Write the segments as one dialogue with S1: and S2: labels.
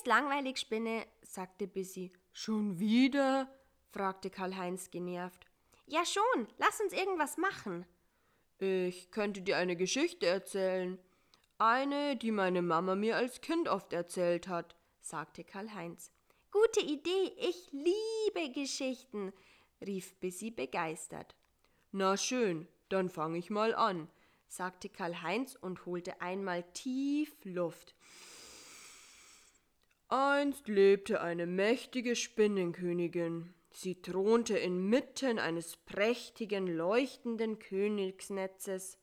S1: ist langweilig, Spinne, sagte Bissi.
S2: Schon wieder? fragte Karl-Heinz genervt.
S1: Ja schon, lass uns irgendwas machen.
S2: Ich könnte dir eine Geschichte erzählen. Eine, die meine Mama mir als Kind oft erzählt hat, sagte Karl-Heinz.
S1: Gute Idee, ich liebe Geschichten, rief Bissi begeistert.
S2: Na schön, dann fang ich mal an, sagte Karl-Heinz und holte einmal tief Luft. Einst lebte eine mächtige Spinnenkönigin. Sie thronte inmitten eines prächtigen, leuchtenden Königsnetzes.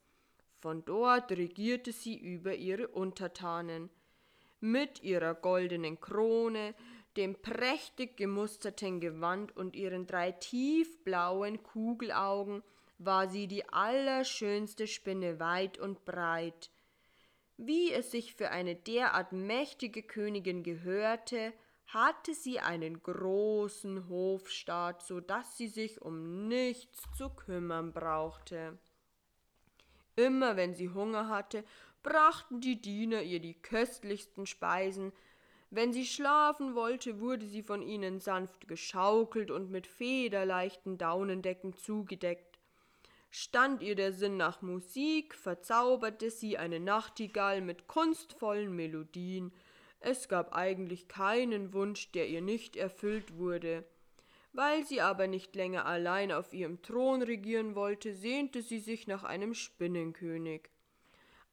S2: Von dort regierte sie über ihre Untertanen. Mit ihrer goldenen Krone, dem prächtig gemusterten Gewand und ihren drei tiefblauen Kugelaugen war sie die allerschönste Spinne weit und breit. Wie es sich für eine derart mächtige Königin gehörte, hatte sie einen großen Hofstaat, so dass sie sich um nichts zu kümmern brauchte. Immer wenn sie Hunger hatte, brachten die Diener ihr die köstlichsten Speisen, wenn sie schlafen wollte, wurde sie von ihnen sanft geschaukelt und mit federleichten Daunendecken zugedeckt. Stand ihr der Sinn nach Musik, verzauberte sie eine Nachtigall mit kunstvollen Melodien. Es gab eigentlich keinen Wunsch, der ihr nicht erfüllt wurde. Weil sie aber nicht länger allein auf ihrem Thron regieren wollte, sehnte sie sich nach einem Spinnenkönig.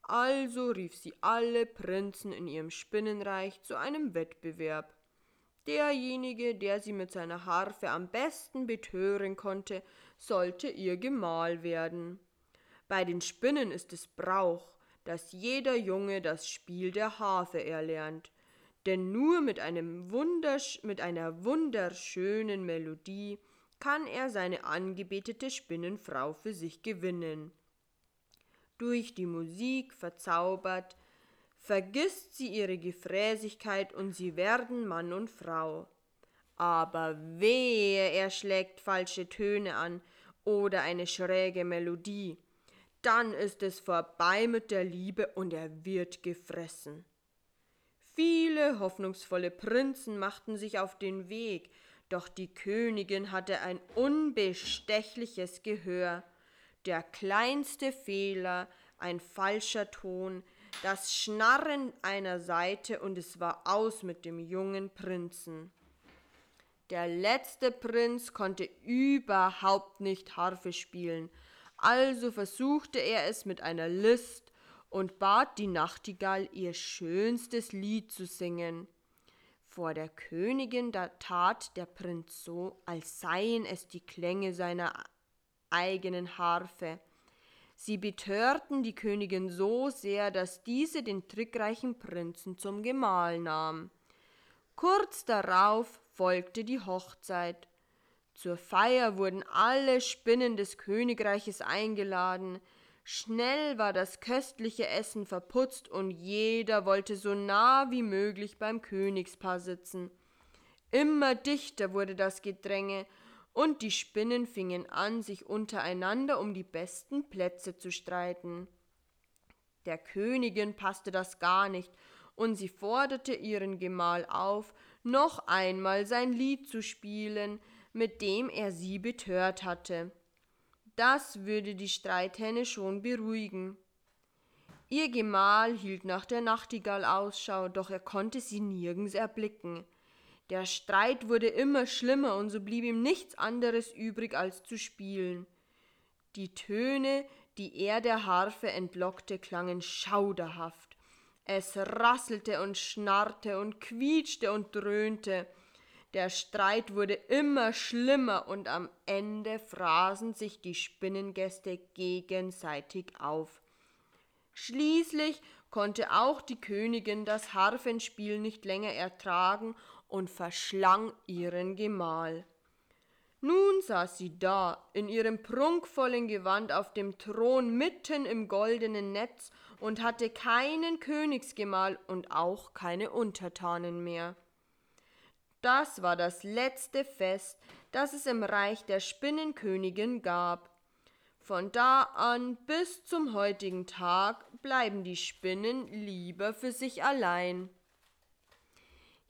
S2: Also rief sie alle Prinzen in ihrem Spinnenreich zu einem Wettbewerb. Derjenige, der sie mit seiner Harfe am besten betören konnte, sollte ihr Gemahl werden. Bei den Spinnen ist es Brauch, dass jeder Junge das Spiel der Harfe erlernt, denn nur mit, einem Wundersch mit einer wunderschönen Melodie kann er seine angebetete Spinnenfrau für sich gewinnen. Durch die Musik verzaubert, vergisst sie ihre Gefräßigkeit und sie werden Mann und Frau. Aber wehe, er schlägt falsche Töne an oder eine schräge Melodie, dann ist es vorbei mit der Liebe und er wird gefressen. Viele hoffnungsvolle Prinzen machten sich auf den Weg, doch die Königin hatte ein unbestechliches Gehör. Der kleinste Fehler, ein falscher Ton, das Schnarren einer Seite und es war aus mit dem jungen Prinzen. Der letzte Prinz konnte überhaupt nicht Harfe spielen, also versuchte er es mit einer List und bat die Nachtigall, ihr schönstes Lied zu singen. Vor der Königin da tat der Prinz so, als seien es die Klänge seiner eigenen Harfe. Sie betörten die Königin so sehr, dass diese den trickreichen Prinzen zum Gemahl nahm. Kurz darauf folgte die Hochzeit. Zur Feier wurden alle Spinnen des Königreiches eingeladen. Schnell war das köstliche Essen verputzt und jeder wollte so nah wie möglich beim Königspaar sitzen. Immer dichter wurde das Gedränge, und die Spinnen fingen an, sich untereinander um die besten Plätze zu streiten. Der Königin passte das gar nicht, und sie forderte ihren Gemahl auf, noch einmal sein Lied zu spielen, mit dem er sie betört hatte. Das würde die Streithenne schon beruhigen. Ihr Gemahl hielt nach der Nachtigall Ausschau, doch er konnte sie nirgends erblicken. Der Streit wurde immer schlimmer und so blieb ihm nichts anderes übrig, als zu spielen. Die Töne, die er der Harfe entlockte, klangen schauderhaft. Es rasselte und schnarrte und quietschte und dröhnte. Der Streit wurde immer schlimmer und am Ende fraßen sich die Spinnengäste gegenseitig auf. Schließlich konnte auch die Königin das Harfenspiel nicht länger ertragen und verschlang ihren Gemahl. Nun saß sie da, in ihrem prunkvollen Gewand auf dem Thron mitten im goldenen Netz und hatte keinen Königsgemahl und auch keine Untertanen mehr. Das war das letzte Fest, das es im Reich der Spinnenkönigin gab. Von da an bis zum heutigen Tag bleiben die Spinnen lieber für sich allein.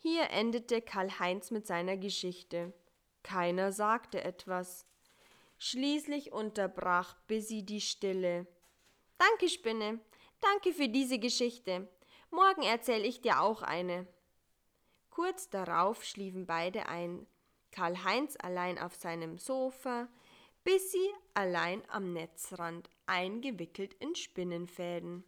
S1: Hier endete Karl-Heinz mit seiner Geschichte. Keiner sagte etwas. Schließlich unterbrach Bissi die Stille. Danke, Spinne. Danke für diese Geschichte. Morgen erzähle ich dir auch eine. Kurz darauf schliefen beide ein. Karl-Heinz allein auf seinem Sofa, Bissi allein am Netzrand, eingewickelt in Spinnenfäden.